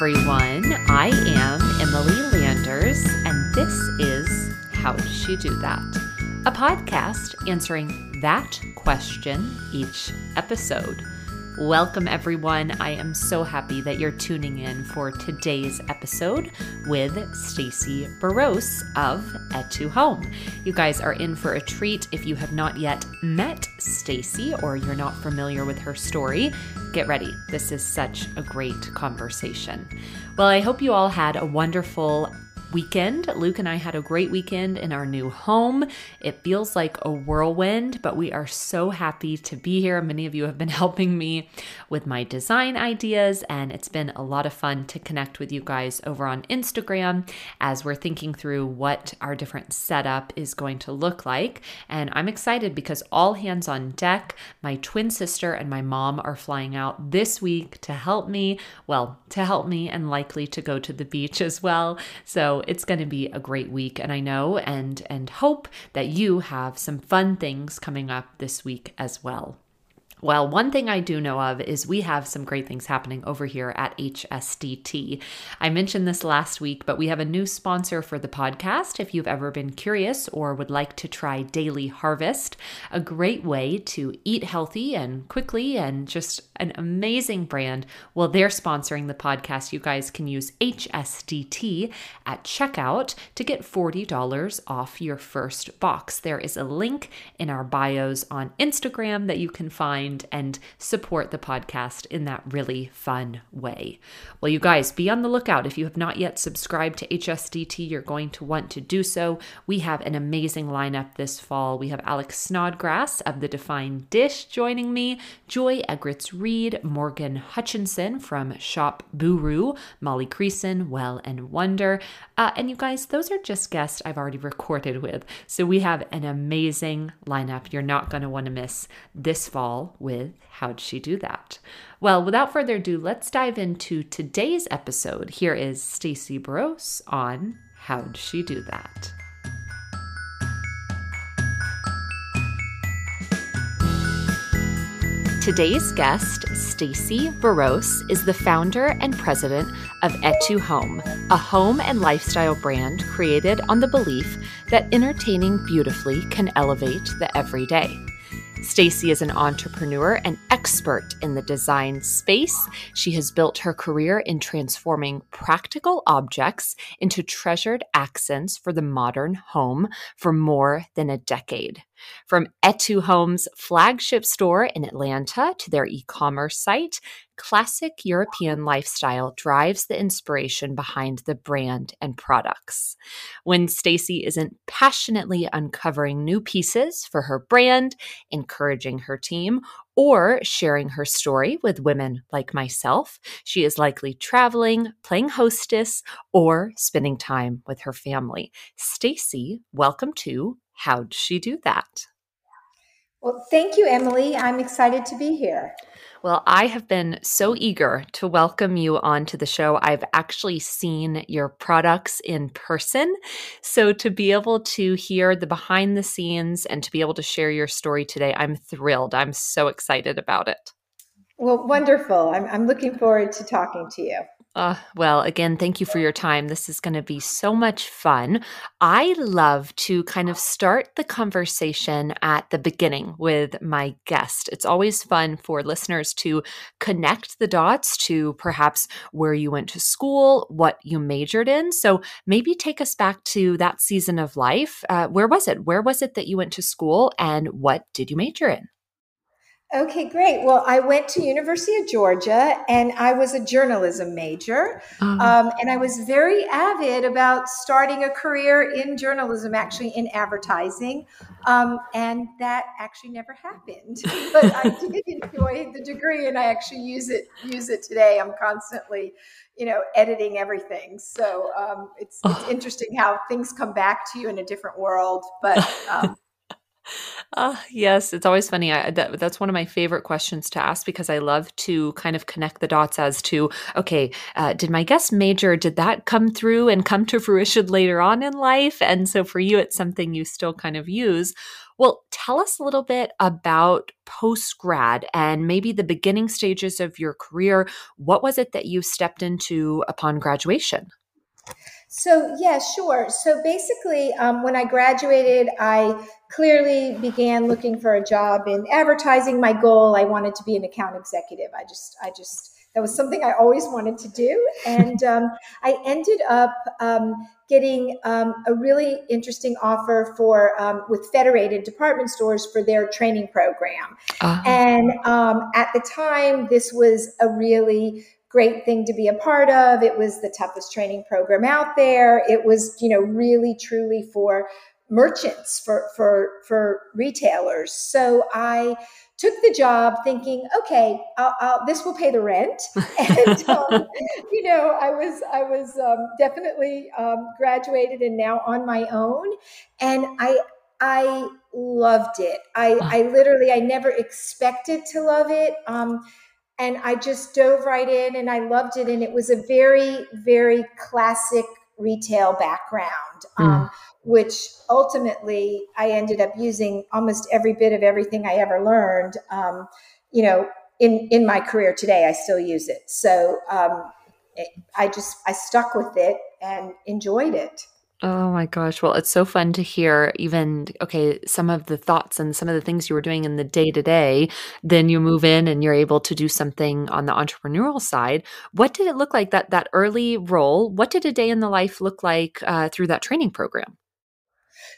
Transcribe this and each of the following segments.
everyone. I am Emily Landers, and this is How Did She Do That? A podcast answering that question each episode. Welcome, everyone. I am so happy that you're tuning in for today's episode with Stacy Barros of Et Home. You guys are in for a treat if you have not yet met Stacy or you're not familiar with her story. Get ready. This is such a great conversation. Well, I hope you all had a wonderful weekend. Luke and I had a great weekend in our new home. It feels like a whirlwind, but we are so happy to be here. Many of you have been helping me with my design ideas, and it's been a lot of fun to connect with you guys over on Instagram as we're thinking through what our different setup is going to look like. And I'm excited because all hands on deck, my twin sister and my mom are flying out this week to help me. Well, to help me and likely to go to the beach as well. So it's going to be a great week and I know and and hope that you have some fun things coming up this week as well. Well, one thing I do know of is we have some great things happening over here at HSDT. I mentioned this last week, but we have a new sponsor for the podcast. If you've ever been curious or would like to try Daily Harvest, a great way to eat healthy and quickly and just an amazing brand. Well, they're sponsoring the podcast. You guys can use HSDT at checkout to get $40 off your first box. There is a link in our bios on Instagram that you can find and support the podcast in that really fun way. Well, you guys, be on the lookout. If you have not yet subscribed to HSDT, you're going to want to do so. We have an amazing lineup this fall. We have Alex Snodgrass of The Defined Dish joining me, Joy Eggerichs Reed, Morgan Hutchinson from Shop Buru, Molly Creason, Well and Wonder. Uh, and you guys, those are just guests I've already recorded with. So we have an amazing lineup you're not going to want to miss this fall with How'd She Do That? Well, without further ado, let's dive into today's episode. Here is Stacy Barros on How'd She Do That? Today's guest, Stacy Barros, is the founder and president of Etu Home, a home and lifestyle brand created on the belief that entertaining beautifully can elevate the everyday. Stacy is an entrepreneur and expert in the design space. She has built her career in transforming practical objects into treasured accents for the modern home for more than a decade. From Etu Home's flagship store in Atlanta to their e commerce site, classic European lifestyle drives the inspiration behind the brand and products. When Stacy isn't passionately uncovering new pieces for her brand, encouraging her team, or sharing her story with women like myself, she is likely traveling, playing hostess, or spending time with her family. Stacy, welcome to How'd she do that? Well, thank you, Emily. I'm excited to be here. Well, I have been so eager to welcome you onto the show. I've actually seen your products in person. So, to be able to hear the behind the scenes and to be able to share your story today, I'm thrilled. I'm so excited about it. Well, wonderful. I'm, I'm looking forward to talking to you. Uh, well, again, thank you for your time. This is going to be so much fun. I love to kind of start the conversation at the beginning with my guest. It's always fun for listeners to connect the dots to perhaps where you went to school, what you majored in. So maybe take us back to that season of life. Uh, where was it? Where was it that you went to school and what did you major in? Okay, great. Well, I went to University of Georgia, and I was a journalism major, um, um, and I was very avid about starting a career in journalism, actually in advertising, um, and that actually never happened. but I did enjoy the degree, and I actually use it use it today. I'm constantly, you know, editing everything. So um, it's, it's oh. interesting how things come back to you in a different world, but. Uh, yes, it's always funny. I, that, that's one of my favorite questions to ask because I love to kind of connect the dots as to, okay, uh, did my guest major, did that come through and come to fruition later on in life? And so for you, it's something you still kind of use. Well, tell us a little bit about post grad and maybe the beginning stages of your career. What was it that you stepped into upon graduation? So, yeah, sure. So basically, um, when I graduated, I clearly began looking for a job in advertising. My goal, I wanted to be an account executive. I just, I just, that was something I always wanted to do. And um, I ended up um, getting um, a really interesting offer for um, with Federated Department Stores for their training program. Uh-huh. And um, at the time, this was a really great thing to be a part of. It was the toughest training program out there. It was, you know, really truly for merchants, for for for retailers. So I took the job thinking, okay, I'll, I'll, this will pay the rent. And um, you know, I was I was um, definitely um, graduated and now on my own, and I I loved it. I I literally I never expected to love it. Um, and I just dove right in and I loved it. And it was a very, very classic retail background, mm. um, which ultimately I ended up using almost every bit of everything I ever learned. Um, you know, in in my career today, I still use it. So um, it, I just I stuck with it and enjoyed it. Oh my gosh. Well, it's so fun to hear even, okay, some of the thoughts and some of the things you were doing in the day to day. Then you move in and you're able to do something on the entrepreneurial side. What did it look like that, that early role? What did a day in the life look like uh, through that training program?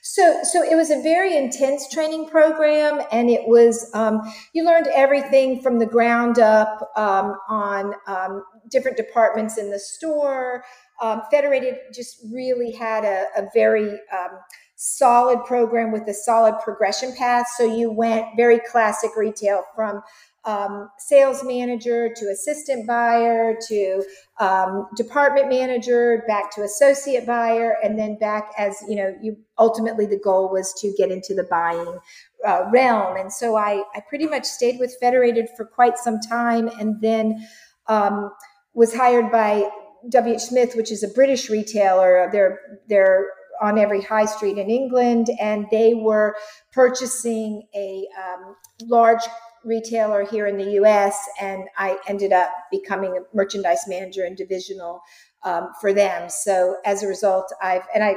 So, so it was a very intense training program, and it was um, you learned everything from the ground up um, on um, different departments in the store, um, Federated just really had a, a very um, solid program with a solid progression path. So you went very classic retail from um, sales manager to assistant buyer to um, department manager back to associate buyer and then back as you know you ultimately the goal was to get into the buying uh, realm and so I, I pretty much stayed with federated for quite some time and then um, was hired by WH Smith, which is a British retailer. They're they're on every high street in England, and they were purchasing a um, large retailer here in the U.S. And I ended up becoming a merchandise manager and divisional um, for them. So as a result, I've and I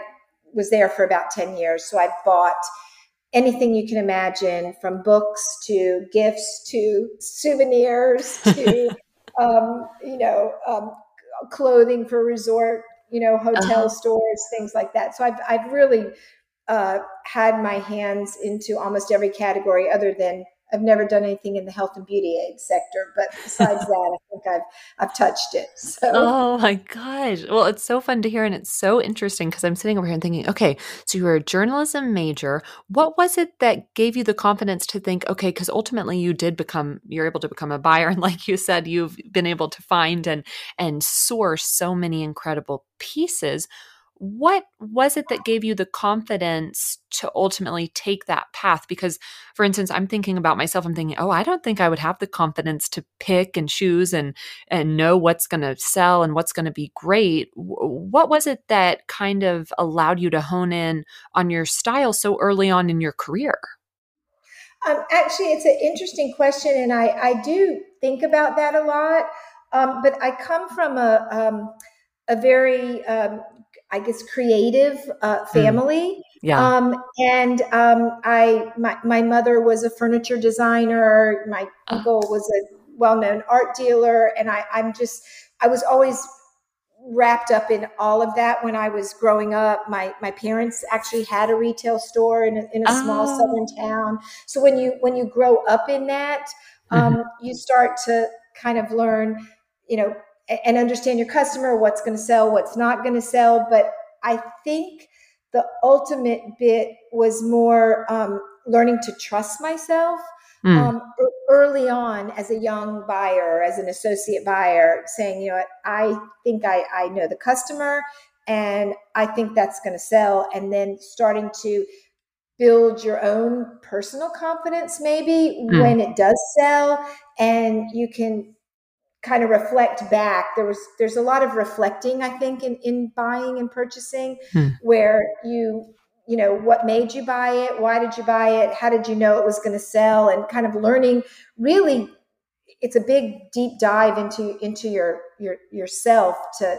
was there for about ten years. So I bought anything you can imagine, from books to gifts to souvenirs to um, you know um, clothing for resort, you know, hotel uh-huh. stores, things like that. So I've I've really uh, had my hands into almost every category other than I've never done anything in the health and beauty aid sector, but besides that, I think I've I've touched it. So. Oh my gosh! Well, it's so fun to hear, and it's so interesting because I'm sitting over here and thinking, okay, so you were a journalism major. What was it that gave you the confidence to think, okay, because ultimately you did become, you're able to become a buyer, and like you said, you've been able to find and and source so many incredible pieces what was it that gave you the confidence to ultimately take that path? Because for instance i'm thinking about myself i'm thinking oh i don't think i would have the confidence to pick and choose and and know what's going to sell and what's going to be great. What was it that kind of allowed you to hone in on your style so early on in your career? Um, actually it's an interesting question and i i do think about that a lot. Um, but i come from a um, a very um, I guess creative uh, hmm. family. Mm. Yeah. Um, and um, I my my mother was a furniture designer. My uh. uncle was a well-known art dealer, and I I'm just I was always wrapped up in all of that when I was growing up. My my parents actually had a retail store in a, in a oh. small southern town. So when you when you grow up in that, um, mm-hmm. you start to kind of learn, you know, and understand your customer, what's going to sell, what's not going to sell. But I think the ultimate bit was more um, learning to trust myself. Mm. Um, early on, as a young buyer, as an associate buyer, saying, you know what, I think I, I know the customer and I think that's going to sell. And then starting to build your own personal confidence, maybe mm. when it does sell, and you can kind of reflect back there was there's a lot of reflecting i think in in buying and purchasing hmm. where you you know what made you buy it why did you buy it how did you know it was going to sell and kind of learning really it's a big deep dive into into your your yourself to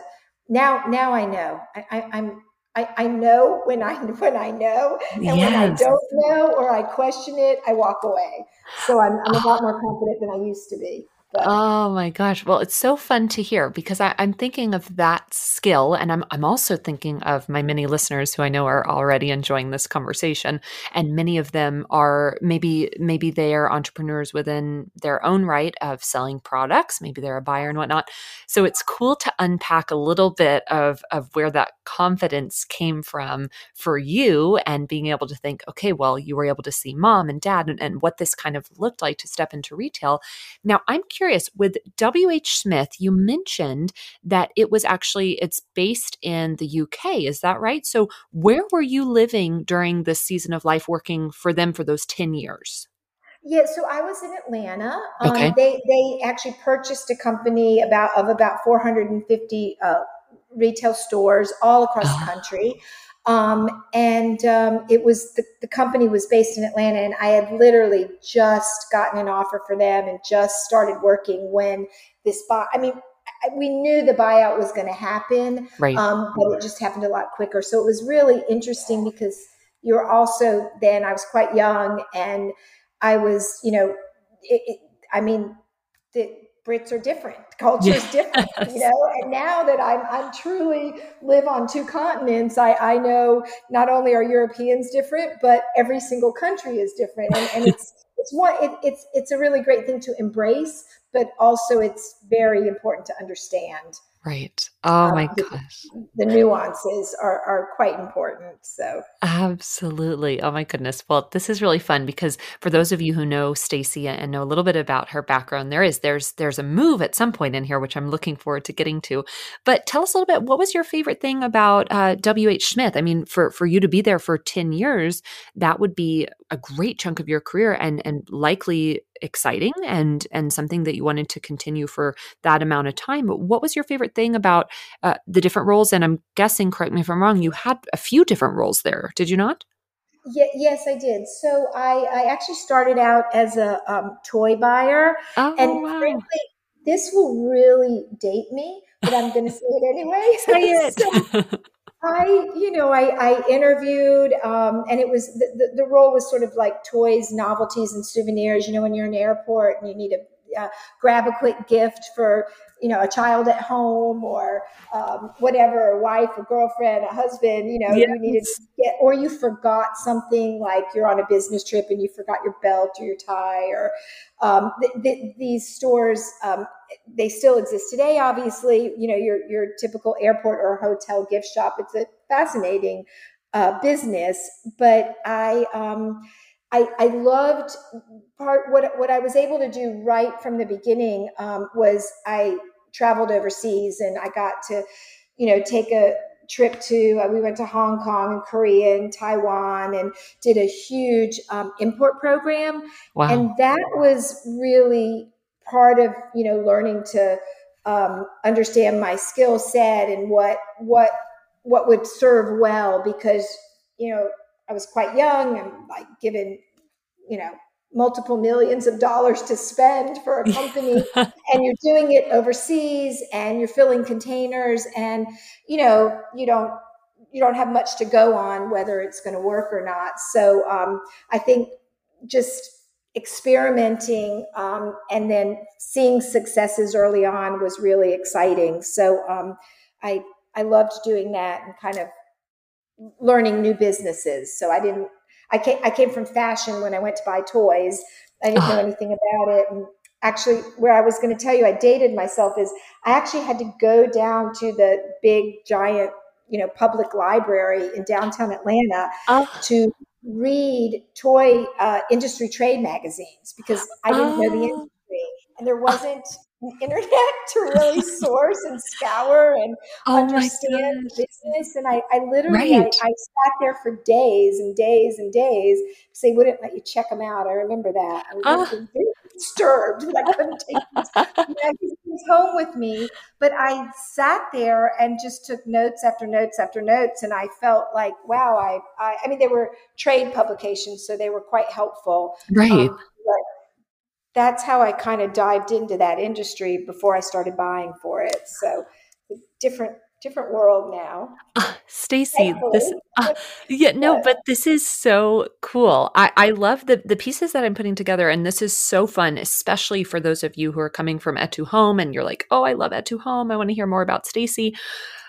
now now i know I, I, i'm I, I know when I when I know, and yes. when I don't know or I question it, I walk away. So I'm, I'm a lot more confident than I used to be. But. Oh my gosh. Well, it's so fun to hear because I, am thinking of that skill. And I'm, I'm also thinking of my many listeners who I know are already enjoying this conversation. And many of them are maybe, maybe they are entrepreneurs within their own right of selling products. Maybe they're a buyer and whatnot. So it's cool to unpack a little bit of, of where that confidence came from for you and being able to think, okay, well, you were able to see mom and dad and, and what this kind of looked like to step into retail. Now, I'm curious curious with WH Smith, you mentioned that it was actually it's based in the UK, is that right? So where were you living during this season of life working for them for those 10 years? Yeah, so I was in Atlanta. Um, okay. They they actually purchased a company about of about 450 uh, retail stores all across the uh-huh. country. Um, and um, it was the, the, company was based in Atlanta, and I had literally just gotten an offer for them and just started working when this buy. I mean, we knew the buyout was going to happen, right? Um, but it just happened a lot quicker. So it was really interesting because you're also then I was quite young, and I was, you know, it, it, I mean, the Brits are different. Culture is different, you know. And now that I'm I'm truly live on two continents, I I know not only are Europeans different, but every single country is different, and, and it's it's one it, it's it's a really great thing to embrace, but also it's very important to understand. Right. Oh my um, gosh. The, nuances are, are quite important. So absolutely. Oh my goodness. Well, this is really fun because for those of you who know Stacy and know a little bit about her background, there is there's there's a move at some point in here which I'm looking forward to getting to. But tell us a little bit. What was your favorite thing about uh, W. H. Smith? I mean, for for you to be there for ten years, that would be a great chunk of your career and and likely exciting and and something that you wanted to continue for that amount of time. But what was your favorite thing about uh, the different roles? And I'm guessing, correct me if I'm wrong, you had a few different roles there, did you not? Yeah, yes, I did. So I, I actually started out as a um, toy buyer, oh, and wow. frankly, this will really date me, but I'm going to say it anyway. Say it. so, I, you know, I, I interviewed, um, and it was the, the, the, role was sort of like toys, novelties, and souvenirs. You know, when you're in an airport and you need to uh, grab a quick gift for you know a child at home or um, whatever a wife a girlfriend a husband you know yes. you needed to get or you forgot something like you're on a business trip and you forgot your belt or your tie or um, th- th- these stores um, they still exist today obviously you know your your typical airport or hotel gift shop it's a fascinating uh, business but i um, I, I loved part what what I was able to do right from the beginning um, was I traveled overseas and I got to, you know, take a trip to uh, we went to Hong Kong and Korea and Taiwan and did a huge um, import program, wow. and that was really part of you know learning to um, understand my skill set and what what what would serve well because you know I was quite young and like given, you know, multiple millions of dollars to spend for a company and you're doing it overseas and you're filling containers and you know you don't you don't have much to go on whether it's going to work or not so um, i think just experimenting um, and then seeing successes early on was really exciting so um, i i loved doing that and kind of learning new businesses. So I didn't. I came. I came from fashion when I went to buy toys. I didn't know anything about it. And actually, where I was going to tell you, I dated myself is I actually had to go down to the big giant, you know, public library in downtown Atlanta oh. to read toy uh, industry trade magazines because I didn't oh. know the oh. industry and there wasn't internet to really source and scour and oh understand business. And I, I literally, right. I, I, sat there for days and days and days because they wouldn't let you check them out. I remember that. I was uh, disturbed and I couldn't take these magazines home with me. But I sat there and just took notes after notes after notes. And I felt like, wow, I, I, I mean, they were trade publications, so they were quite helpful. Right. Um, that's how I kind of dived into that industry before I started buying for it. So different different world now. Uh, Stacy, this uh, yeah, no, but this is so cool. I, I love the the pieces that I'm putting together, and this is so fun, especially for those of you who are coming from Etu Home and you're like, oh, I love Etu Home. I want to hear more about Stacy.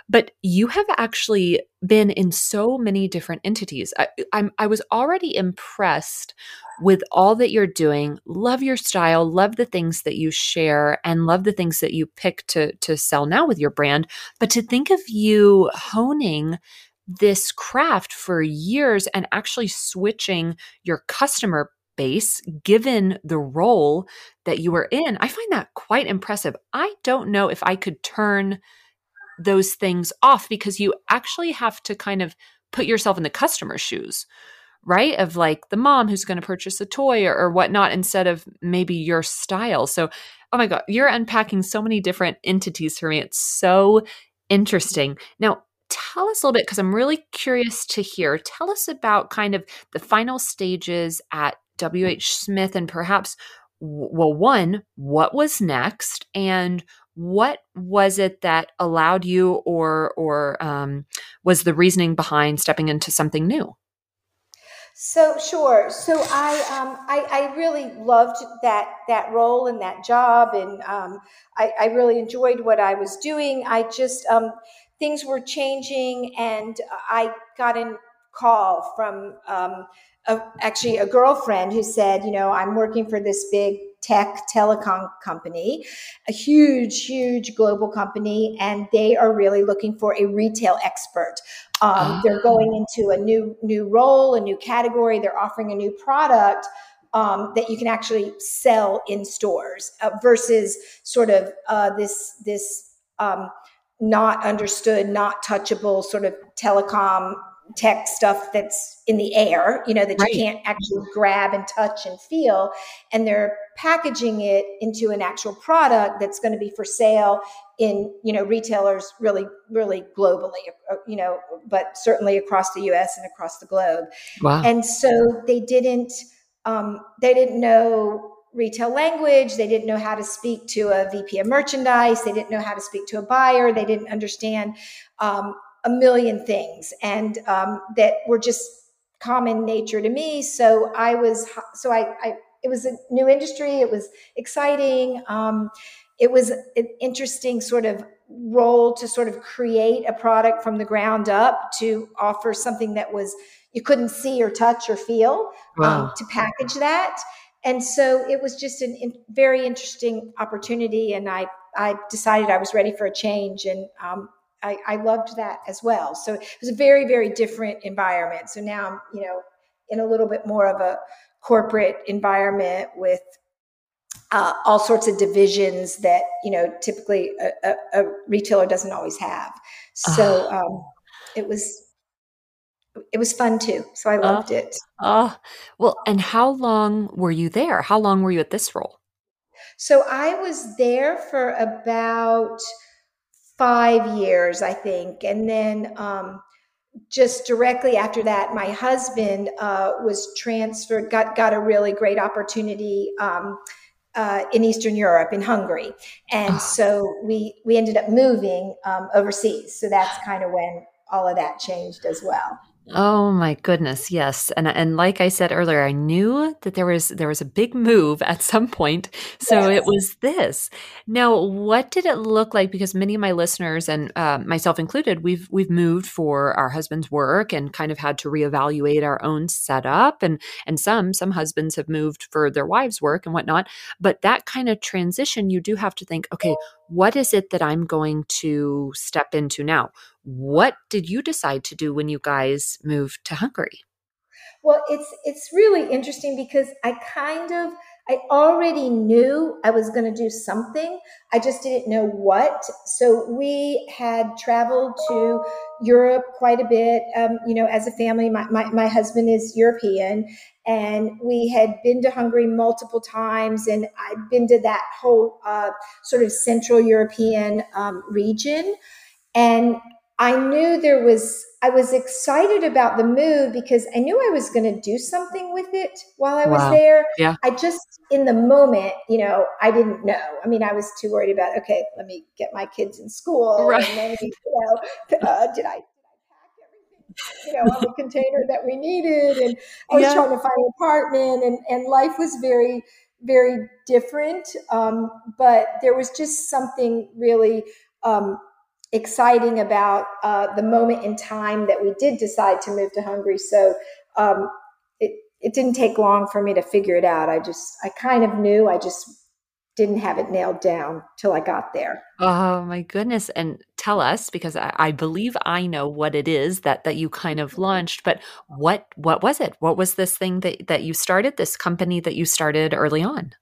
But you have actually been in so many different entities. I, I'm I was already impressed with all that you're doing. Love your style, love the things that you share, and love the things that you pick to to sell now with your brand. But to think of you honing this craft for years and actually switching your customer base given the role that you were in, I find that quite impressive. I don't know if I could turn those things off because you actually have to kind of put yourself in the customer's shoes right? Of like the mom who's going to purchase a toy or, or, whatnot instead of maybe your style. So oh my god you're unpacking so many different entities for me. It's so interesting. Now tell us a little bit because i'm really curious to hear. Tell us about kind of the final stages at wh smith and perhaps well one what was next and what was it that allowed you or or um, was the reasoning behind stepping into something new? So sure. So i um, I, I, really loved that that role and that job and um, I, I, really enjoyed what i was doing. I just um, things were changing and i got a call from um, a, actually a girlfriend who said you know i'm working for this big tech telecom company, a huge, huge global company, and they are really looking for a retail expert. Um, oh. They're going into a new new role, a new category. They're offering a new product. Um, that you can actually sell in stores uh, versus sort of uh, this this um, not understood, not touchable sort of telecom tech stuff that's in the air, you know, that right. you can't actually grab and touch and feel. And they're packaging it into an actual product that's going to be for sale in, you know, retailers really, really globally, you know, but certainly across the US and across the globe. Wow. And so they didn't, um, they didn't know retail language. They didn't know how to speak to a VP of merchandise. They didn't know how to speak to a buyer. They didn't understand um, a million things and um, that were just common nature to me. So I was, so I, I it was a new industry. It was exciting. Um, it was an interesting sort of role to sort of create a product from the ground up to offer something that was you couldn't see or touch or feel um, wow. um, to package that and so it was just a in, very interesting opportunity and i i decided i was ready for a change and um, I, I loved that as well. So it was a very, very different environment. So now I'm, you know, in a little bit more of a corporate environment with uh, all sorts of divisions that you know typically a, a, a retailer doesn't always have. So uh, um, it was it was fun too. So I loved uh, it. Oh, well, and how long were you there? How long were you at this role? So I was there for about five years, I think. And then um, just directly after that, my husband uh, was transferred, got, got a really great opportunity. Um, uh, in Eastern Europe, in Hungary, and oh. so we we ended up moving um, overseas. So that's kind of when all of that changed as well. Oh my goodness, yes. And and like I said earlier, I knew that there was there was a big move at some point. So yes. it was this. Now, what did it look like because many of my listeners and uh, myself included, we've we've moved for our husband's work and kind of had to reevaluate our own setup and and some some husbands have moved for their wives' work and whatnot, but that kind of transition you do have to think, okay, what is it that I'm going to step into now? What did you decide to do when you guys moved to Hungary? Well, it's it's really interesting because I kind of I already knew I was going to do something. I just didn't know what. So we had traveled to Europe quite a bit, um, you know, as a family. My, my, my husband is European, and we had been to Hungary multiple times, and I'd been to that whole uh, sort of Central European um, region. And I knew there was, I was excited about the move because I knew I was going to do something with it while I was wow. there. Yeah. I just, in the moment, you know, I didn't know. I mean, I was too worried about, okay, let me get my kids in school. Right. And then, you know, uh, did I, you know, on the container that we needed. And I was yeah. trying to find an apartment and, and life was very, very different. Um, but there was just something really um, exciting about uh, the moment in time that we did decide to move to Hungary. So um, it, it didn't take long for me to figure it out. I just, I kind of knew, I just didn't have it nailed down till I got there. Oh my goodness. And tell us, because I, I believe I know what it is that, that you kind of launched, but what, what was it? What was this thing that, that you started, this company that you started early on?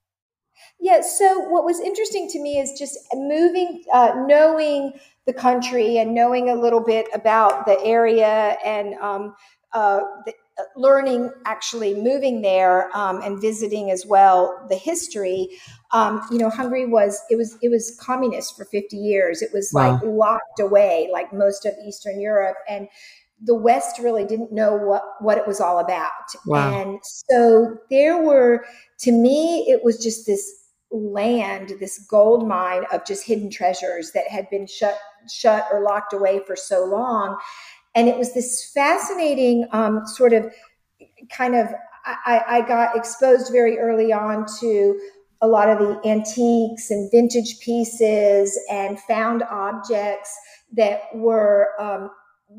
Yeah. So what was interesting to me is just moving, uh, knowing the country and knowing a little bit about the area and um, uh, the, learning actually moving there um, and visiting as well the history um, you know hungary was it was it was communist for 50 years it was wow. like locked away like most of eastern europe and the west really didn't know what what it was all about wow. and so there were to me it was just this land this gold mine of just hidden treasures that had been shut shut or locked away for so long. And it was this fascinating um, sort of kind of, I, I got exposed very early on to a lot of the antiques and vintage pieces and found objects that were um,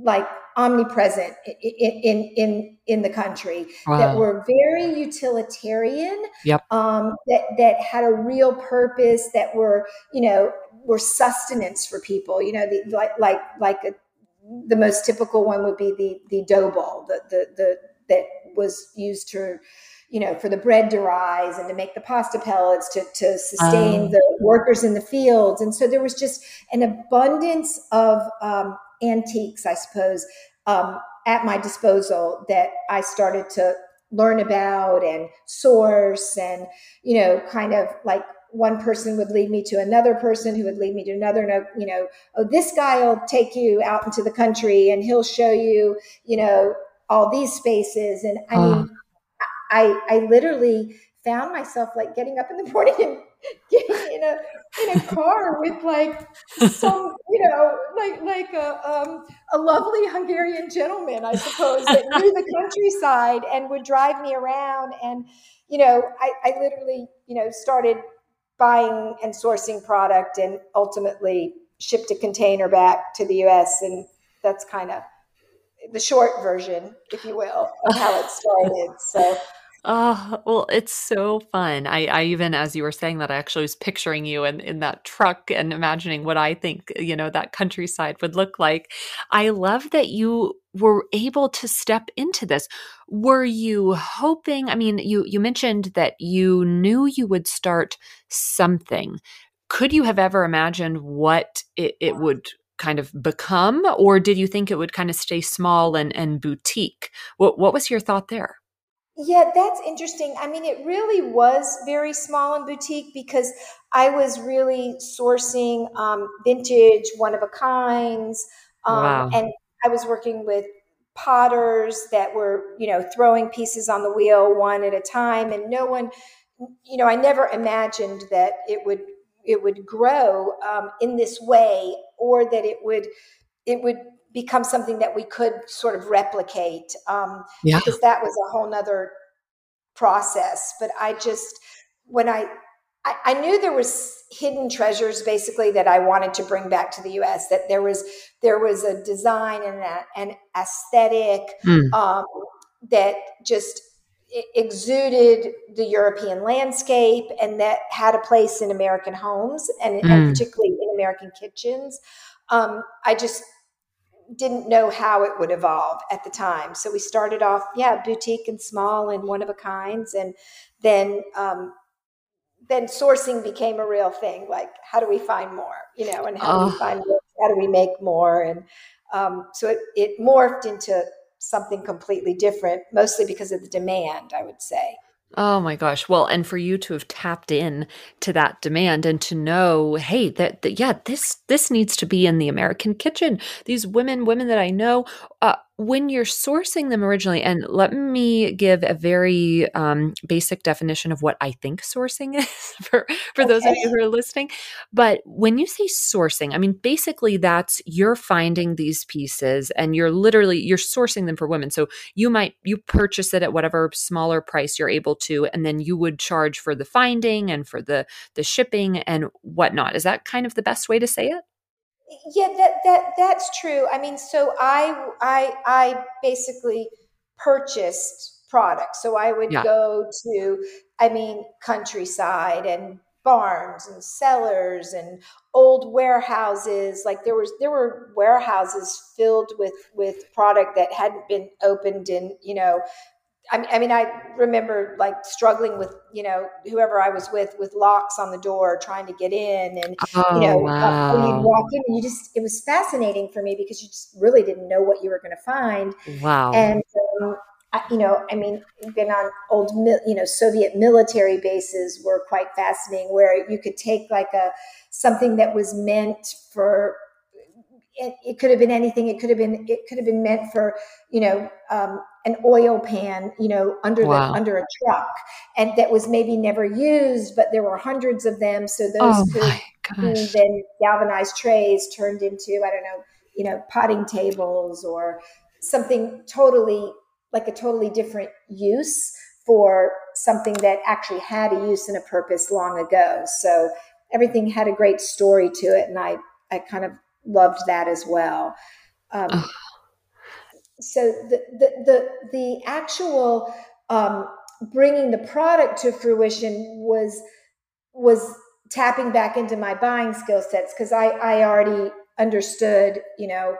like omnipresent in in in, in the country wow. that were very utilitarian yep. um, that that had a real purpose that were you know were sustenance for people. You know, the, like like like a, the most typical one would be the the dough ball, the the the that was used to you know, for the bread to rise and to make the pasta pellets to, to sustain um. the workers in the fields. And so there was just an abundance of um, antiques, I suppose, um, at my disposal that I started to learn about and source and, you know, kind of like one person would lead me to another person who would lead me to another no you know oh this guy will take you out into the country and he'll show you you know all these spaces and i uh. i i literally found myself like getting up in the morning and getting in a in a car with like some you know like like a um, a lovely Hungarian gentleman I suppose that knew the countryside and would drive me around and you know I, I literally you know started buying and sourcing product and ultimately shipped a container back to the US. And that's kind of the short version, if you will, of how it started. So Oh, well, it's so fun. I, I even, as you were saying that, I actually was picturing you in, in that truck and imagining what I think, you know, that countryside would look like. I love that you were able to step into this. Were you hoping, I mean, you, you mentioned that you knew you would start something. Could you have ever imagined what it, it would kind of become, or did you think it would kind of stay small and, and boutique? What, what was your thought there? Yeah, that's interesting. I mean, it really was very small and boutique because I was really sourcing um, vintage, one of a kinds, um, wow. and I was working with potters that were, you know, throwing pieces on the wheel one at a time, and no one, you know, I never imagined that it would it would grow um, in this way, or that it would it would become something that we could sort of replicate um, yeah. because that was a whole nother process but i just when I, I i knew there was hidden treasures basically that i wanted to bring back to the us that there was there was a design and a, an aesthetic mm. um, that just exuded the European landscape and that had a place in American homes and, mm. and particularly in American kitchens. Um, I just didn't know how it would evolve at the time. So we started off, yeah, boutique and small and one of a kinds. And then um, then sourcing became a real thing. Like, how do we find more? You know, and how do we find more? How do we make more? And um, so it, it morphed into something completely different, mostly because of the demand, I would say. Oh my gosh. Well, and for you to have tapped in to that demand and to know, hey, that, that yeah, this this needs to be in the American kitchen. These women, women that I know, uh, when you're sourcing them originally, and let me give a very um, basic definition of what I think sourcing is for, for okay. those of you who are listening. But when you say sourcing, I mean, basically that's you're finding these pieces and you're literally, you're sourcing them for women. So you might, you purchase it at whatever smaller price you're able to, and then you would charge for the finding and for the, the shipping and whatnot. Is that kind of the best way to say it? Yeah that that that's true. I mean so i i i basically purchased products. So i would yeah. go to i mean countryside and barns and cellars and old warehouses. Like there was there were warehouses filled with with product that hadn't been opened in you know I mean, I mean, I remember like struggling with, you know, whoever I was with, with locks on the door, trying to get in, and oh, you know, wow. when you walk in, you just it was fascinating for me because you just really didn't know what you were going to find. Wow. And um, I, you know, I mean, been on old, you know, Soviet military bases were quite fascinating, where you could take like a something that was meant for it, it, could have been anything. It could have been it could have been meant for you know um, an oil pan, you know, under wow. the under a truck, and that was maybe never used, but there were hundreds of them. So those oh could then galvanized trays turned into I don't know, you know, potting tables or something totally like a totally different use for something that actually had a use and a purpose long ago. So everything had a great story to it, and I I kind of loved that as well. Um, oh. So the, the the the actual um, bringing the product to fruition was was tapping back into my buying skill sets because I I already understood you know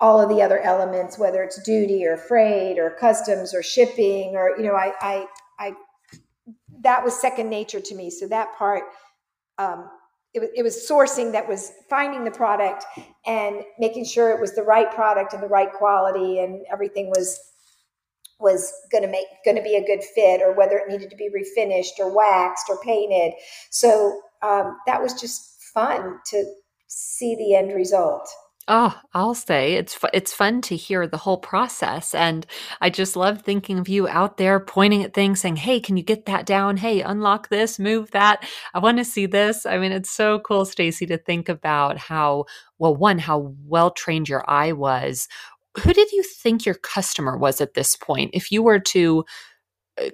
all of the other elements whether it's duty or freight or customs or shipping or you know I I I that was second nature to me. So that part um, it was, it was sourcing that was finding the product and making sure it was the right product and the right quality and everything was was going to make going to be a good fit or whether it needed to be refinished or waxed or painted. So um, that was just fun to see the end result Oh, I'll say it's it's fun to hear the whole process, and I just love thinking of you out there pointing at things, saying, "Hey, can you get that down? Hey, unlock this, move that. I want to see this." I mean, it's so cool, Stacy, to think about how well, one, how well trained your eye was. Who did you think your customer was at this point? If you were to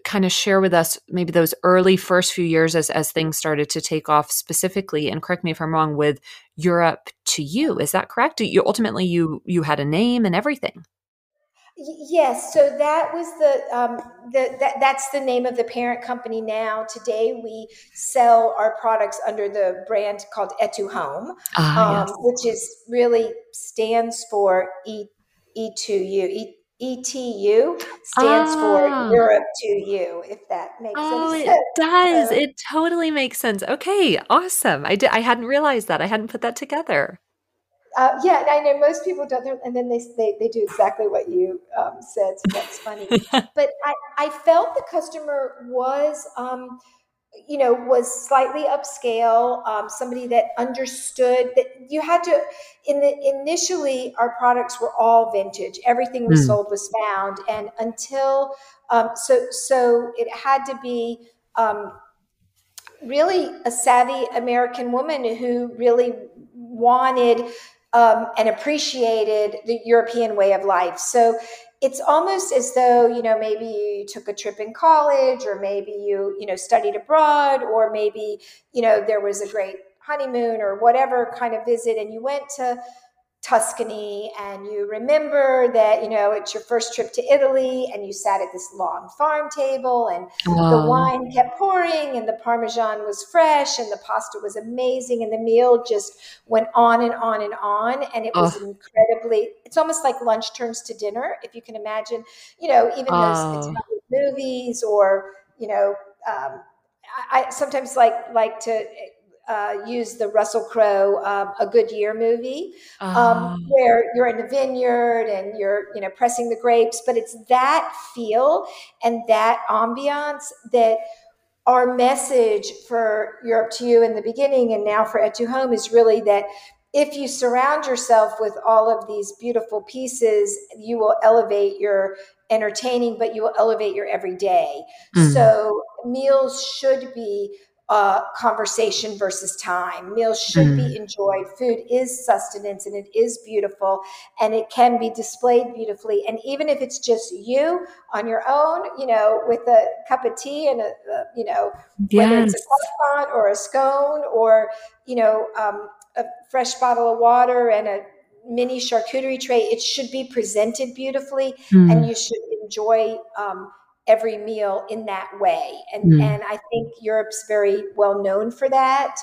kind of share with us maybe those early first few years as as things started to take off specifically and correct me if i'm wrong with europe to you is that correct? You ultimately you you had a name and everything. Yes so that was the um the that, that's the name of the parent company now. Today we sell our products under the brand called Etuhome ah, um, yes. which is really stands for e e2u e ETU stands for ah. Europe to you, if that makes oh, sense. it does. Um, it totally makes sense. Okay, awesome. I did. I hadn't realized that. I hadn't put that together. Uh, yeah, I know most people don't and then they they, they do exactly what you um, said. So that's funny. but I I felt the customer was. Um, you know, was slightly upscale, um, somebody that understood that you had to. In the initially, our products were all vintage. Everything we mm. sold was found, and until um, so so it had to be um, really a savvy American woman who really wanted um, and appreciated the European way of life. So it's almost as though you know maybe you took a trip in college or maybe you you know studied abroad or maybe you know there was a great honeymoon or whatever kind of visit and you went to Tuscany and you remember that you know it's your first trip to Italy and you sat at this long farm table and wow. the wine kept pouring and the parmesan was fresh and the pasta was amazing and the meal just went on and on and on and it was oh. incredibly it's almost like lunch turns to dinner if you can imagine you know even oh. those Italian movies or you know um, I sometimes like like to uh, use the Russell Crowe uh, "A Good Year" movie, um, uh. where you're in the vineyard and you're you know pressing the grapes, but it's that feel and that ambiance that our message for Europe to you in the beginning and now for Etu Home is really that if you surround yourself with all of these beautiful pieces, you will elevate your entertaining, but you will elevate your everyday. Mm. So meals should be uh, conversation versus time. Meals should mm. be enjoyed. Food is sustenance and it is beautiful and it can be displayed beautifully. And even if it's just you on your own, you know, with a cup of tea and a, a you know, yes. whether it's a croissant or a scone or, you know, um, a fresh bottle of water and a mini charcuterie tray, it should be presented beautifully mm. and you should enjoy um, every meal in that way. And, mm. and I think Europe's very well known for that.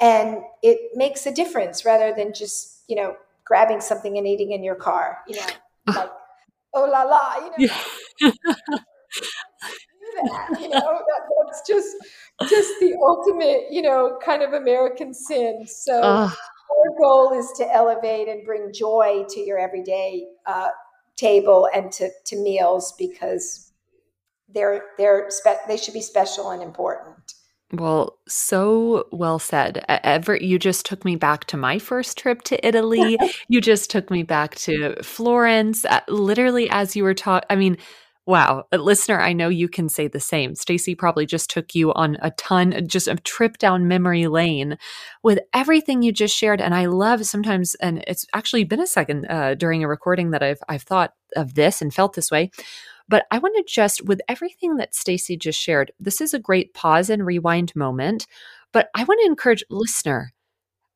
And it makes a difference rather than just, you know, grabbing something and eating in your car, you know, like, oh la la, you know. Yeah. that, you know, that, that's just just the ultimate, you know, kind of American sin. So uh. our goal is to elevate and bring joy to your everyday uh, table and to, to meals because they're they're spe- they should be special and important. Well, so well said. Ever you just took me back to my first trip to Italy. you just took me back to Florence. Literally as you were talking, I mean, wow, a listener, I know you can say the same. Stacy probably just took you on a ton, just a trip down memory lane with everything you just shared. And I love sometimes, and it's actually been a second uh, during a recording that I've I've thought of this and felt this way but I want to just, with everything that Stacy just shared, this is a great pause and rewind moment. But I want to encourage listener,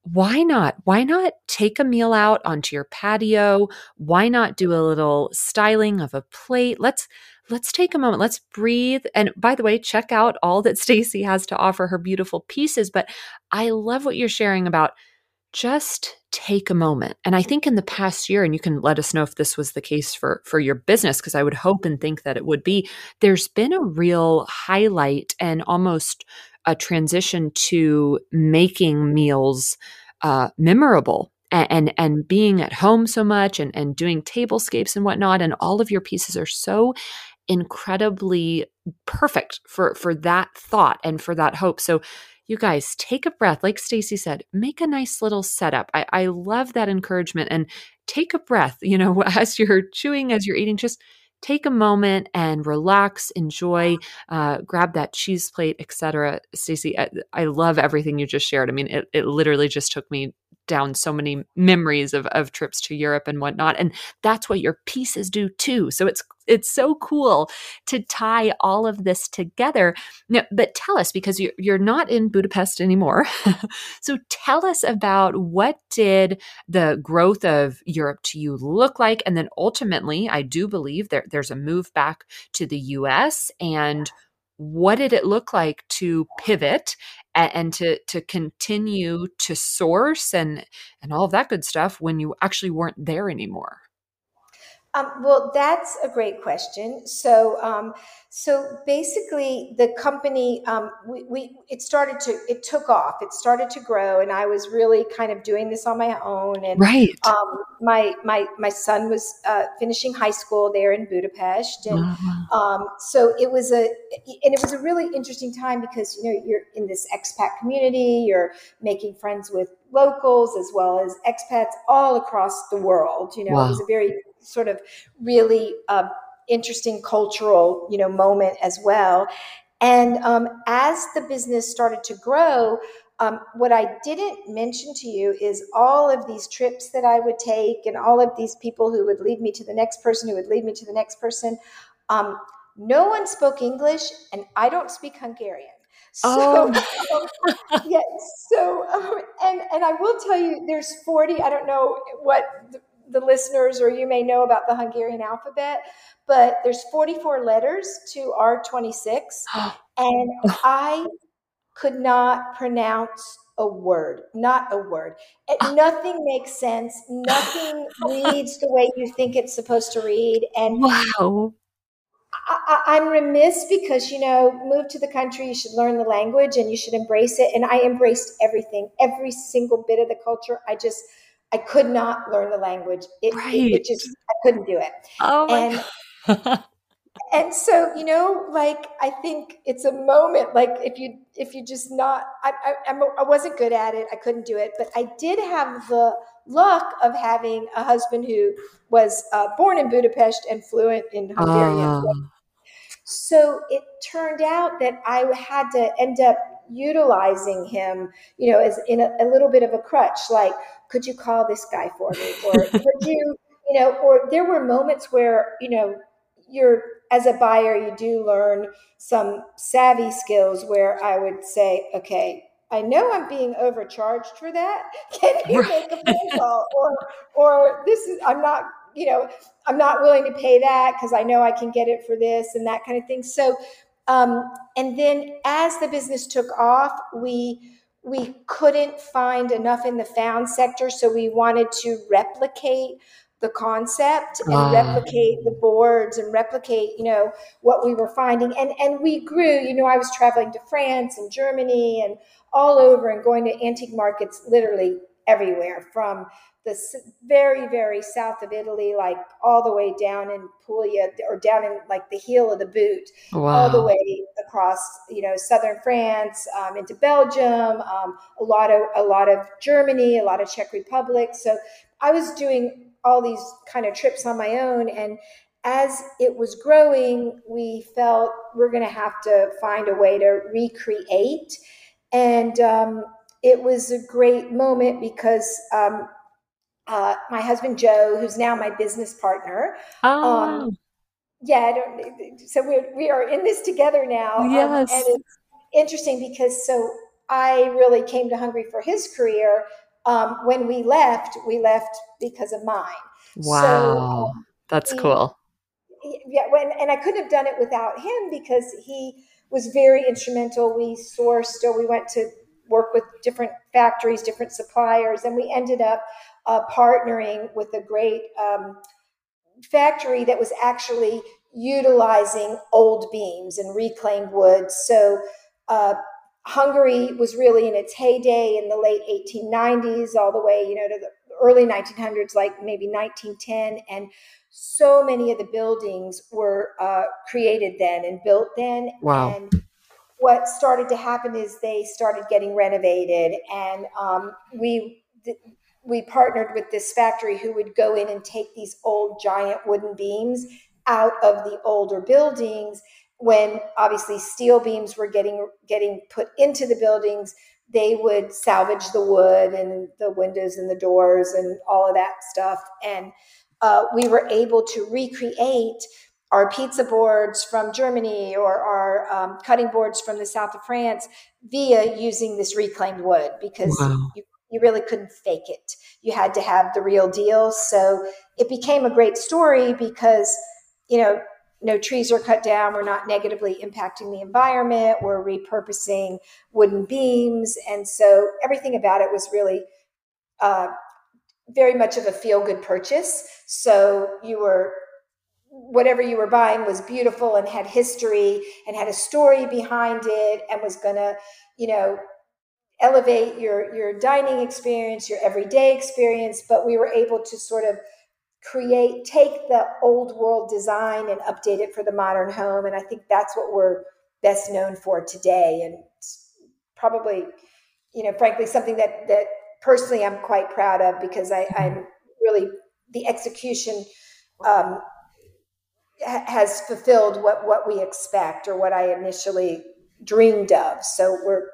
why not? Why not take a meal out onto your patio? Why not do a little styling of a plate? Let's let's take a moment. Let's breathe. And by the way, check out all that Stacy has to offer her beautiful pieces, but I love what you're sharing about just take a moment. And i think in the past year and you can let us know if this was the case for for your business because i would hope and think that it would be there's been a real highlight and almost a transition to making meals uh, memorable and, and, being at home so much and and doing tablescapes and whatnot and all of your pieces are so incredibly perfect for for that thought and for that hope. So you guys take a breath. Like stacy said make a nice little setup. I, I love that encouragement. And take a breath you know as you're chewing as you're eating just take a moment and relax enjoy uh, grab that cheese plate etc stacy I, I, love everything you just shared. I mean it, it literally just took me down so many memories of, of trips to Europe and whatnot. And that's what your pieces do too. So it's it's so cool to tie all of this together. Now, but tell us because you're, you're not in Budapest anymore. so tell us about what did the growth of Europe to you look like, and then ultimately, I do believe there, there's a move back to the U.S. and what did it look like to pivot and, to to continue to source and and all of that good stuff when you actually weren't there anymore um, well, that's a great question. So, um, so basically, the company um, we, we it started to it took off. It started to grow, and I was really kind of doing this on my own. And right, um, my my my son was uh, finishing high school there in Budapest, and uh-huh. so it was a and it was a really interesting time because you know you're in this expat community, you're making friends with locals as well as expats all across the world. You know, wow. it was a very sort of really uh, interesting cultural you know moment as well and um, as the business started to grow um, what i didn't mention to you is all of these trips that i would take and all of these people who would lead me to the next person who would lead me to the next person um, no one spoke english and i don't speak hungarian so, oh. um, yes. So, um, and and I will tell you, there's 40. I don't know what the, listeners or you may know about the Hungarian alphabet, but there's 44 letters to R26. and I could not pronounce a word, not a word. It, ah. nothing makes sense. Nothing reads the way you think it's supposed to read. And wow. I, am remiss because you know, move to the country, you should learn the language and you should embrace it. And I embraced everything, every single bit of the culture. I just, I could not learn the language. It, right. it, it just, I couldn't do it. Oh and, and so you know, like I think it's a moment. Like if you, if you just not, I, I, I wasn't good at it. I couldn't do it, but I did have the luck of having a husband who was uh, born in Budapest and fluent in Hungarian. Uh. So it turned out that I had to end up utilizing him, you know, as in a, a little bit of a crutch. Like, could you call this guy for me, or could you, you know, or there were moments where you know you're as a buyer you do learn some savvy skills where I would say, okay, I know I'm being overcharged for that. Can you make a phone call? Or, or this is, I'm not, you know, I'm not willing to pay that because I know I can get it for this and that kind of thing. So, um, and then as the business took off, we, we couldn't find enough in the found sector. So we wanted to replicate the concept and uh. replicate the boards and replicate you know what we were finding and and we grew you know i was traveling to france and germany and all over and going to antique markets literally everywhere from the very very south of italy like all the way down in puglia or down in like the heel of the boot wow. all the way across you know southern france um, into belgium um, a lot of a lot of germany a lot of czech republic so i was doing all these kind of trips on my own and as it was growing we felt we're going to have to find a way to recreate and um, it was a great moment because um, uh, my husband joe who's now my business partner oh. Um, yeah so we're, we are in this together now um, yes. and it's interesting because so i really came to hungary for his career um, when we left, we left because of mine. Wow, so, that's he, cool. Yeah, when and I couldn't have done it without him because he was very instrumental. We sourced or we went to work with different factories, different suppliers, and we ended up uh, partnering with a great um, factory that was actually utilizing old beams and reclaimed wood. So uh, Hungary was really in its heyday in the late 1890s, all the way, you know, to the early 1900s, like maybe 1910. And so many of the buildings were uh, created then and built then. Wow. And what started to happen is they started getting renovated, and um, we. Th- we partnered with this factory who would go in and take these old giant wooden beams out of the older buildings when obviously steel beams were getting getting put into the buildings they would salvage the wood and the windows and the doors and all of that stuff and uh, we were able to recreate our pizza boards from germany or our um, cutting boards from the south of france via using this reclaimed wood because wow. you, you really couldn't fake it you had to have the real deal so it became a great story because you know no trees are cut down. We're not negatively impacting the environment. We're repurposing wooden beams. And so everything about it was really uh, very much of a feel good purchase. So you were, whatever you were buying was beautiful and had history and had a story behind it and was going to, you know, elevate your your dining experience your everyday experience but we were able to sort of create take the old world design and update it for the modern home. And i think that's what we're best known for today. And probably you know frankly something that that personally i'm quite proud of because I, i'm really the execution um, has fulfilled what what we expect or what i initially dreamed of. So we're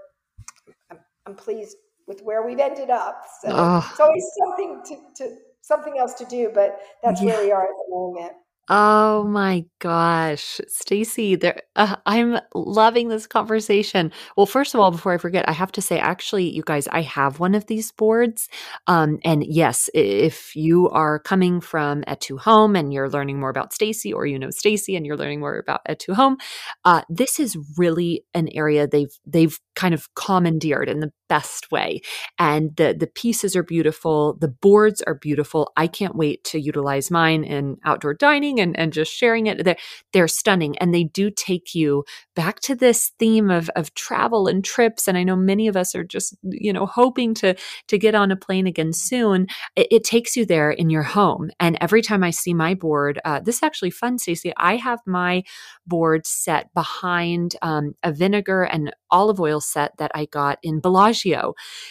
i'm, pleased with where we've ended up so oh. it's always something to, to something else to do, but that's yeah. where we are at the moment. Oh my gosh, Stacy, there uh, I'm loving this conversation. Well, first of all, before I forget, I have to say actually, you guys, I have one of these boards. Um, and yes, if you are coming from Etu Home and you're learning more about Stacy or you know Stacy and you're learning more about Etu Home, uh, this is really an area they've they've kind of commandeered and the best way. And the the pieces are beautiful, the boards are beautiful. I can't wait to utilize mine in outdoor dining and, and just sharing it. They're, they're stunning. And they do take you back to this theme of, of travel and trips. And I know many of us are just, you know, hoping to to get on a plane again soon. It, it takes you there in your home. And every time I see my board, uh, this is actually fun, Stacey. I have my board set behind um, a vinegar and olive oil set that I got in Bellagio.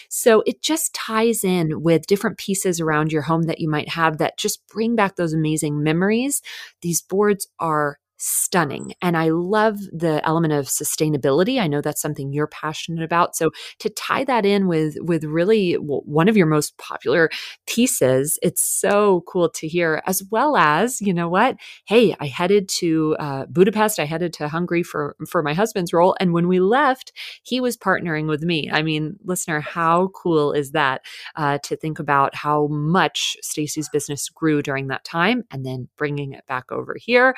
So it just ties in with different pieces around your home that you might have that just bring back those amazing memories. These boards are stunning. And I love the element of sustainability. I know that's something you're passionate about. So to tie that in with with really one of your most popular pieces, it's so cool to hear. As well as, you know what? Hey, I headed to uh, Budapest. I headed to Hungary for for my husband's role, and when we left, he was partnering with me. I mean, listener, how cool is that? Uh, to think about how much Stacy's business grew during that time, and then bringing it back over here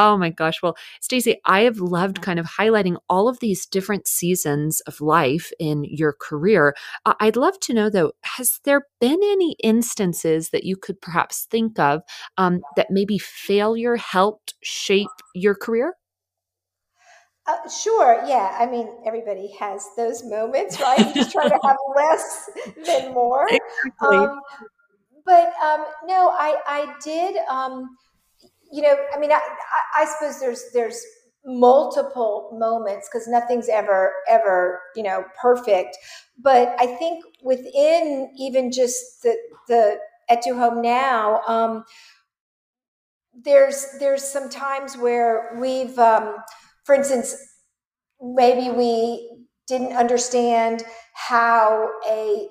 Oh my gosh. Well, Stacey, I have loved kind of highlighting all of these different seasons of life in your career. Uh, I'd love to know though, has there been any instances that you could perhaps think of um, that maybe failure helped shape your career? Uh, sure. Yeah. I mean, everybody has those moments, right? You just try to have less than more. Exactly. Um, but um, no, I I did. Um, you know, I mean, I, I suppose there's there's multiple moments because nothing's ever ever you know perfect. But i think within even just the the Etu Home now um there's there's some times where we've um for instance maybe we didn't understand how a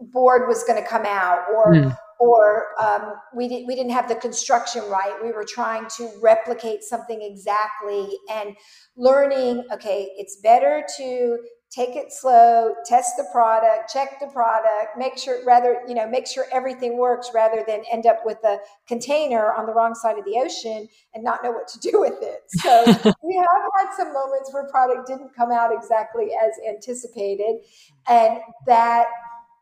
board was going to come out or mm or um, we, did, we didn't have the construction right. We were trying to replicate something exactly and learning, okay, it's better to take it slow, test the product, check the product, make sure rather, you know, make sure everything works rather than end up with a container on the wrong side of the ocean and not know what to do with it. So we have had some moments where product didn't come out exactly as anticipated. And that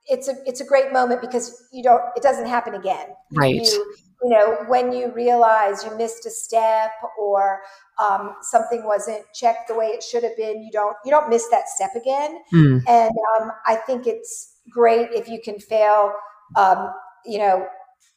it's a it's a great moment because you don't it doesn't happen again. Right. You, you know when you realize you missed a step or um, something wasn't checked the way it should have been, you don't you don't miss that step again. Mm. And um, I think it's great if you can fail. Um, you know,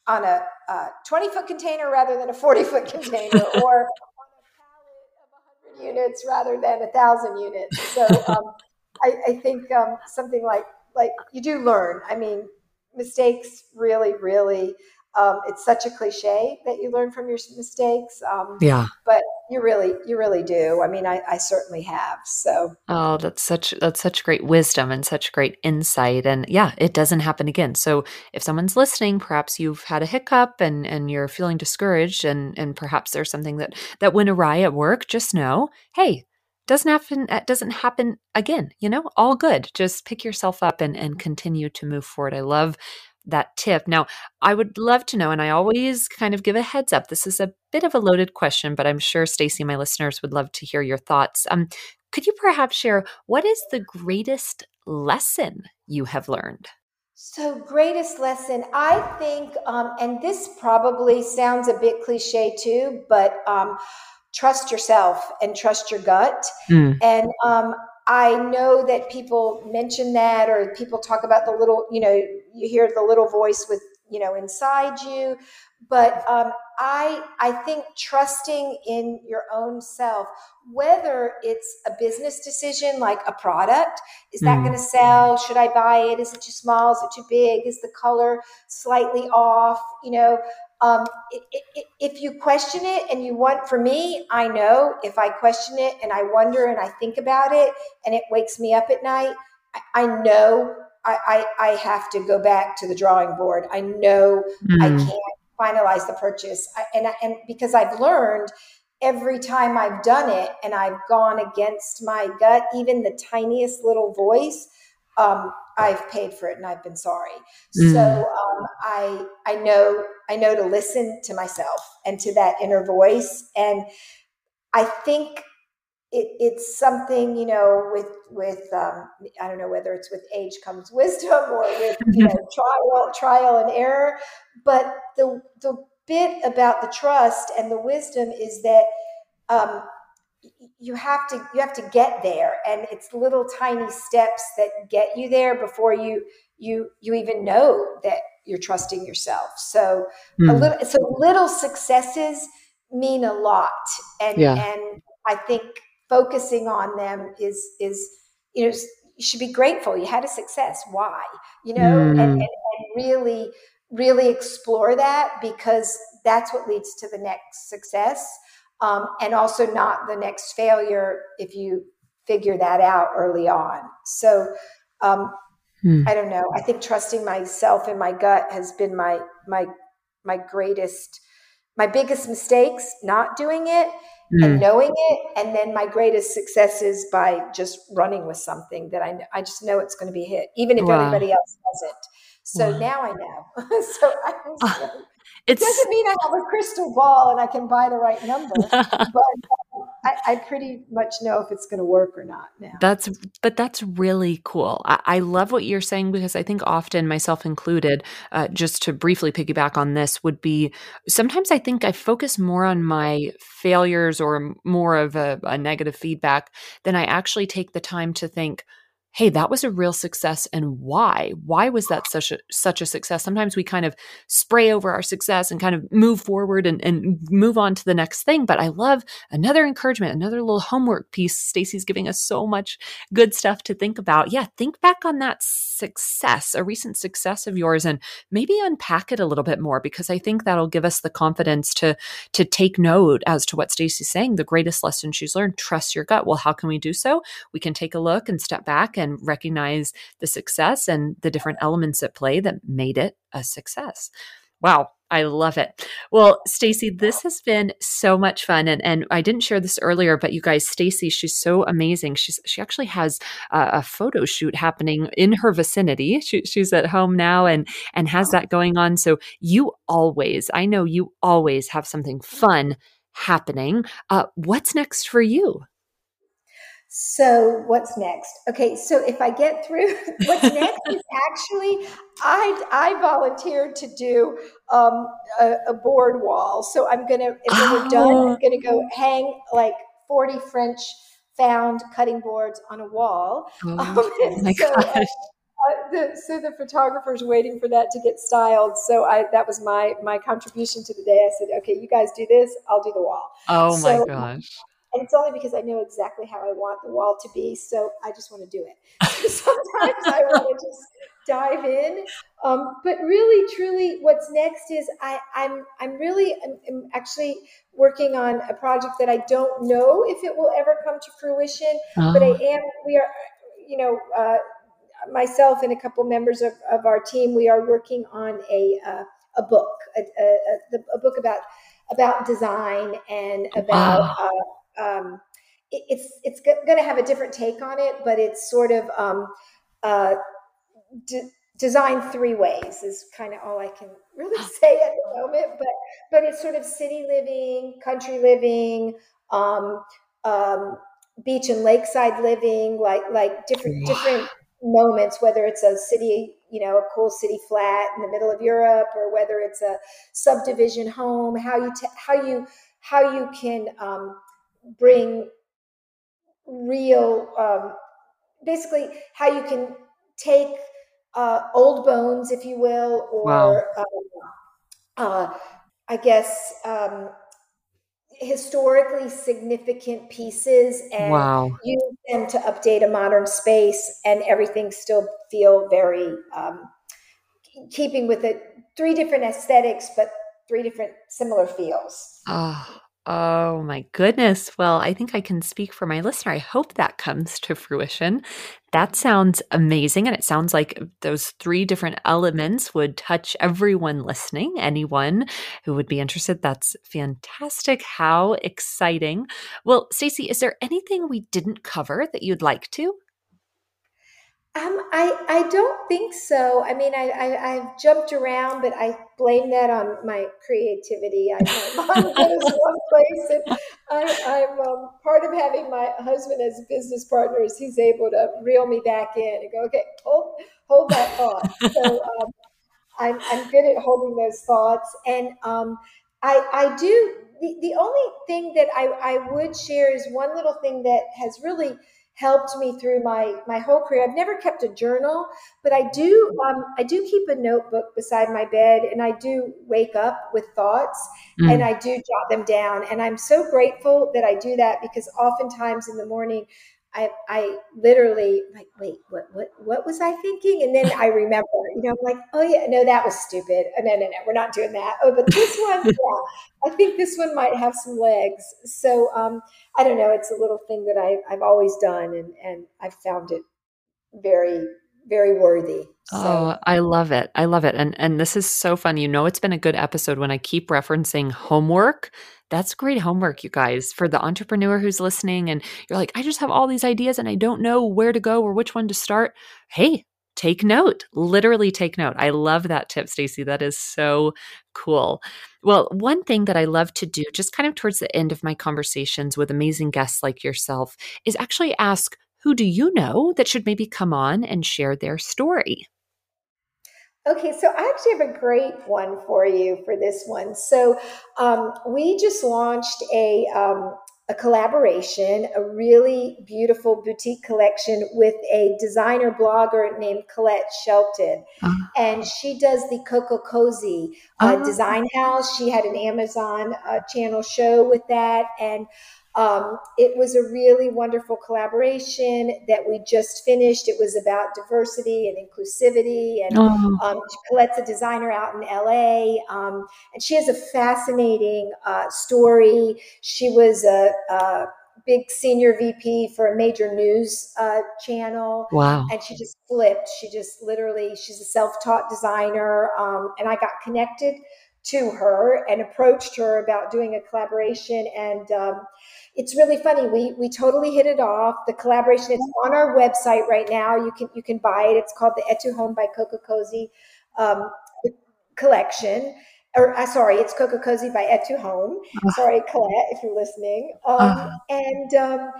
on a, a 20 foot container rather than a 40 foot container, or on a pallet of 100 units rather than a thousand units. So um, I, I, think um, something like like you do learn. I mean, mistakes really, really. Um, it's such a cliche that you learn from your mistakes. Um, yeah, but you really, you really do. I mean, I, I certainly have. So, oh, that's such that's such great wisdom and such great insight. And yeah, it doesn't happen again. So, if someone's listening, perhaps you've had a hiccup and and you're feeling discouraged, and and perhaps there's something that that went awry at work. Just know, hey, doesn't happen it doesn't happen again you know? All good. Just pick yourself up and and continue to move forward. I love that tip. Now i would love to know and i always kind of give a heads up this is a bit of a loaded question but i'm sure stacy my listeners would love to hear your thoughts. Um could you perhaps share what is the greatest lesson you have learned? So, greatest lesson, I think, um, and this probably sounds a bit cliche too, but um, trust yourself and trust your gut. Mm. And um, I know that people mention that, or people talk about the little, you know, you hear the little voice with, you know, inside you. But um, I, I think trusting in your own self, whether it's a business decision like a product, is that mm. going to sell? Should I buy it? Is it too small? Is it too big? Is the color slightly off? You know, um, it, it, if you question it and you want, for me, I know if I question it and I wonder and I think about it and it wakes me up at night, I, I know I, I, I, have to go back to the drawing board. I know mm. I can't finalize the purchase. I, and, and because I've learned every time I've done it and I've gone against my gut, even the tiniest little voice, um, I've paid for it and I've been sorry. Mm. So um, I I know I know to listen to myself and to that inner voice. And I think it, it's something you know with with um, I don't know whether it's with age comes wisdom or with you know trial trial and error, but the the bit about the trust and the wisdom is that um, you have to you have to get there, and it's little tiny steps that get you there before you you you even know that you're trusting yourself. So mm. a hmm. little so little successes mean a lot, and yeah. and I think focusing on them is is you know you should be grateful you had a success why you know mm. and, and, and really really explore that because that's what leads to the next success um, and also not the next failure if you figure that out early on so um, hmm. i don't know i think trusting myself and my gut has been my my my greatest my biggest mistakes not doing it mm. and knowing it and then my greatest successes by just running with something that i, I just know it's going to be hit even if wow. everybody else doesn't so wow. now i know so i uh, it doesn't mean i have a crystal ball and i can buy the right number but I, I, pretty much know if it's going to work or not now. That's, but that's really cool. I, I, love what you're saying because I think often, myself included, uh, just to briefly piggyback on this, would be sometimes I think I focus more on my failures or more of a, a negative feedback than I actually take the time to think, hey that was a real success and why? Why was that such a such a success? Sometimes we kind of spray over our success and kind of move forward and, and move on to the next thing but i love another encouragement another little homework piece. Stacy's giving us so much good stuff to think about. Yeah think back on that success a recent success of yours and maybe unpack it a little bit more because i think that'll give us the confidence to to take note as to what stacy's saying the greatest lesson she's learned. Trust your gut. Well how can we do so? We can take a look and step back and and recognize the success and the different elements at play that made it a success. Wow, I love it. Well, Stacy, this has been so much fun, and and I didn't share this earlier, but you guys, Stacy, she's so amazing. She's she actually has a, a photo shoot happening in her vicinity. She, she's at home now, and and has that going on. So you always, I know you always have something fun happening. Uh, what's next for you? So what's next? Okay, so if I get through, what's next is actually I I volunteered to do um, a, a, board wall. So I'm gonna if oh. we're done, I'm gonna go hang like 40 French found cutting boards on a wall. Oh, um, my so, gosh. Uh, the, so the photographer's waiting for that to get styled. So I that was my my contribution to the day. I said, okay, you guys do this, I'll do the wall. Oh so, my gosh! And it's only because I know exactly how I want the wall to be. So I just want to do it. Sometimes I want to just dive in. Um, but really, truly, what's next is I, I'm I'm really I'm, I'm, actually working on a project that I don't know if it will ever come to fruition. Oh. But I oh. am. We are, you know. Uh, myself and a couple members of, of our team, we are working on a uh, a book, a, a, a, book about about design and about wow. uh, um, it, it's it's going to have a different take on it, but it's sort of um, uh, d- designed three ways is kind of all I can really say at the moment. But but it's sort of city living, country living, um, um, beach and lakeside living, like like different different moments. Whether it's a city, you know, a cool city flat in the middle of Europe, or whether it's a subdivision home, how you t- how you how you can um, bring real, um, basically, how you can take uh, old bones, if you will, or wow. um, uh, I guess um, historically significant pieces and wow. use them to update a modern space, and everything still feel very um, keeping with it. Three different aesthetics, but three different similar feels. Oh, Oh my goodness. Well, I think I can speak for my listener. I hope that comes to fruition. That sounds amazing. And it sounds like those three different elements would touch everyone listening, anyone who would be interested. That's fantastic. How exciting. Well, Stacy, is there anything we didn't cover that you'd like to? Um, I I don't think so. I mean, I, I have jumped around, but I blame that on my creativity. I my mind goes one place, and I, am um, part of having my husband as business partner is he's able to reel me back in and go, okay, hold hold that thought. So um, I'm I'm good at holding those thoughts, and um, I I do. The, the only thing that I, I would share is one little thing that has really helped me through my my whole career. I've never kept a journal, but I do um, I do keep a notebook beside my bed, and I do wake up with thoughts, mm. and I do jot them down. And I'm so grateful that I do that because oftentimes in the morning I, I literally like, wait, what, what, what was I thinking? And then I remember, you know, I'm like, oh yeah, no, that was stupid. Oh, no, no, no, we're not doing that. Oh, but this one, yeah, I think this one might have some legs. So um, I don't know. It's a little thing that I, I've always done, and and I've found it very, very worthy. So. Oh, I love it. I love it. And and this is so fun. You know it's been a good episode when I keep referencing homework that's great homework, you guys, for the entrepreneur who's listening and you're like, I just have all these ideas and I don't know where to go or which one to start. Hey, take note. Literally take note. I love that tip, Stacy. That is so cool. Well, one thing that I love to do just kind of towards the end of my conversations with amazing guests like yourself is actually ask who do you know that should maybe come on and share their story? Okay, so I actually have a great one for you for this one. So um, we just launched a um, a collaboration, a really beautiful boutique collection with a designer blogger named Colette Shelton. Uh-huh. And she does the Coco Cozy uh, uh-huh. design house. She had an Amazon uh, channel show with that. And um, it was a really wonderful collaboration that we just finished. It was about diversity and inclusivity. And oh. um, Colette's a designer out in LA. Um, and she has a fascinating uh, story. She was a, a, big senior VP for a major news uh, channel. Wow. And she just flipped. She just literally, she's a self taught designer. Um, and I got connected to her and approached her about doing a collaboration. And um, it's really funny. We we totally hit it off. The collaboration it's on our website right now. You can you can buy it. It's called the Etu Home by Coco Cozy um, collection. Or uh, sorry, it's Coco Cozy by Etu Home. Uh-huh. Sorry, Colette, if you're listening. Um, uh-huh. And um,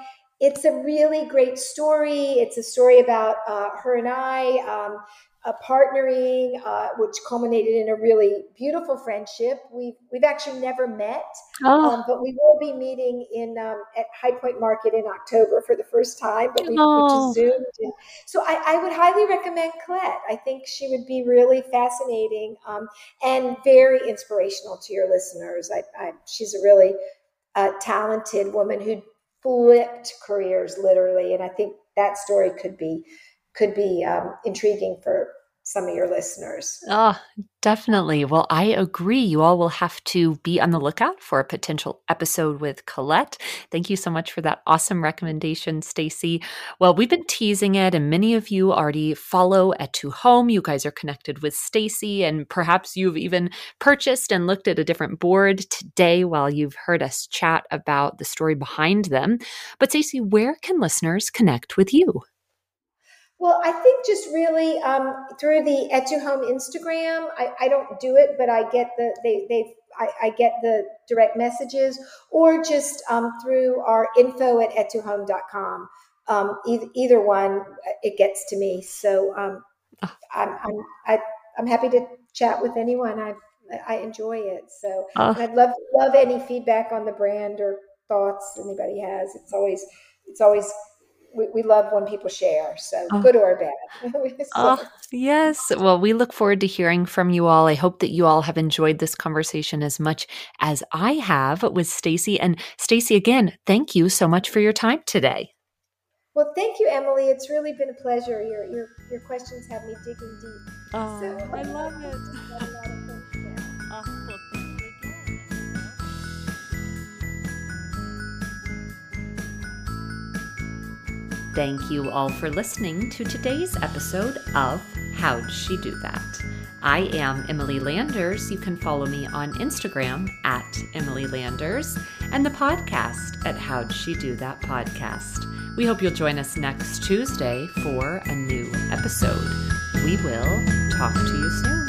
it's a really great story. It's a story about uh, her and I. Um, uh, partnering, uh, which culminated in a really beautiful friendship. We've we've actually never met, oh. um, but we will be meeting in um, at High Point Market in October for the first time. But we, oh. we just zoomed. So I, I, would highly recommend Colette. I think she would be really fascinating um, and very inspirational to your listeners. I, I, she's a really uh, talented woman who flipped careers literally, and I think that story could be could be um, intriguing for some of your listeners. Oh, definitely. Well, I agree. You all will have to be on the lookout for a potential episode with Colette. Thank you so much for that awesome recommendation, Stacy. Well, we've been teasing it, and many of you already follow Etu Home. You guys are connected with Stacy, and perhaps you've even purchased and looked at a different board today while you've heard us chat about the story behind them. But, Stacy, where can listeners connect with you? Well, I think just really um, through the Tu Home Instagram. I, I don't do it, but I get the they they I, I get the direct messages, or just um, through our info at etuhome.com. Um, either, either one, it gets to me. So um, oh. I'm I'm I, am i am happy to chat with anyone. I I enjoy it. So oh. I'd love love any feedback on the brand or thoughts anybody has. It's always it's always we, we love when people share. So oh. good or bad. oh, yes. Well, we look forward to hearing from you all. I hope that you all have enjoyed this conversation as much as I have with Stacy. And Stacy, again, thank you so much for your time today. Well, thank you, Emily. It's really been a pleasure. Your your your questions have me digging deep. Oh, so, I love it. Thank you all for listening to today's episode of How'd She Do That? I am Emily Landers. You can follow me on Instagram at Emily Landers and the podcast at How'd She Do That Podcast. We hope you'll join us next Tuesday for a new episode. We will talk to you soon.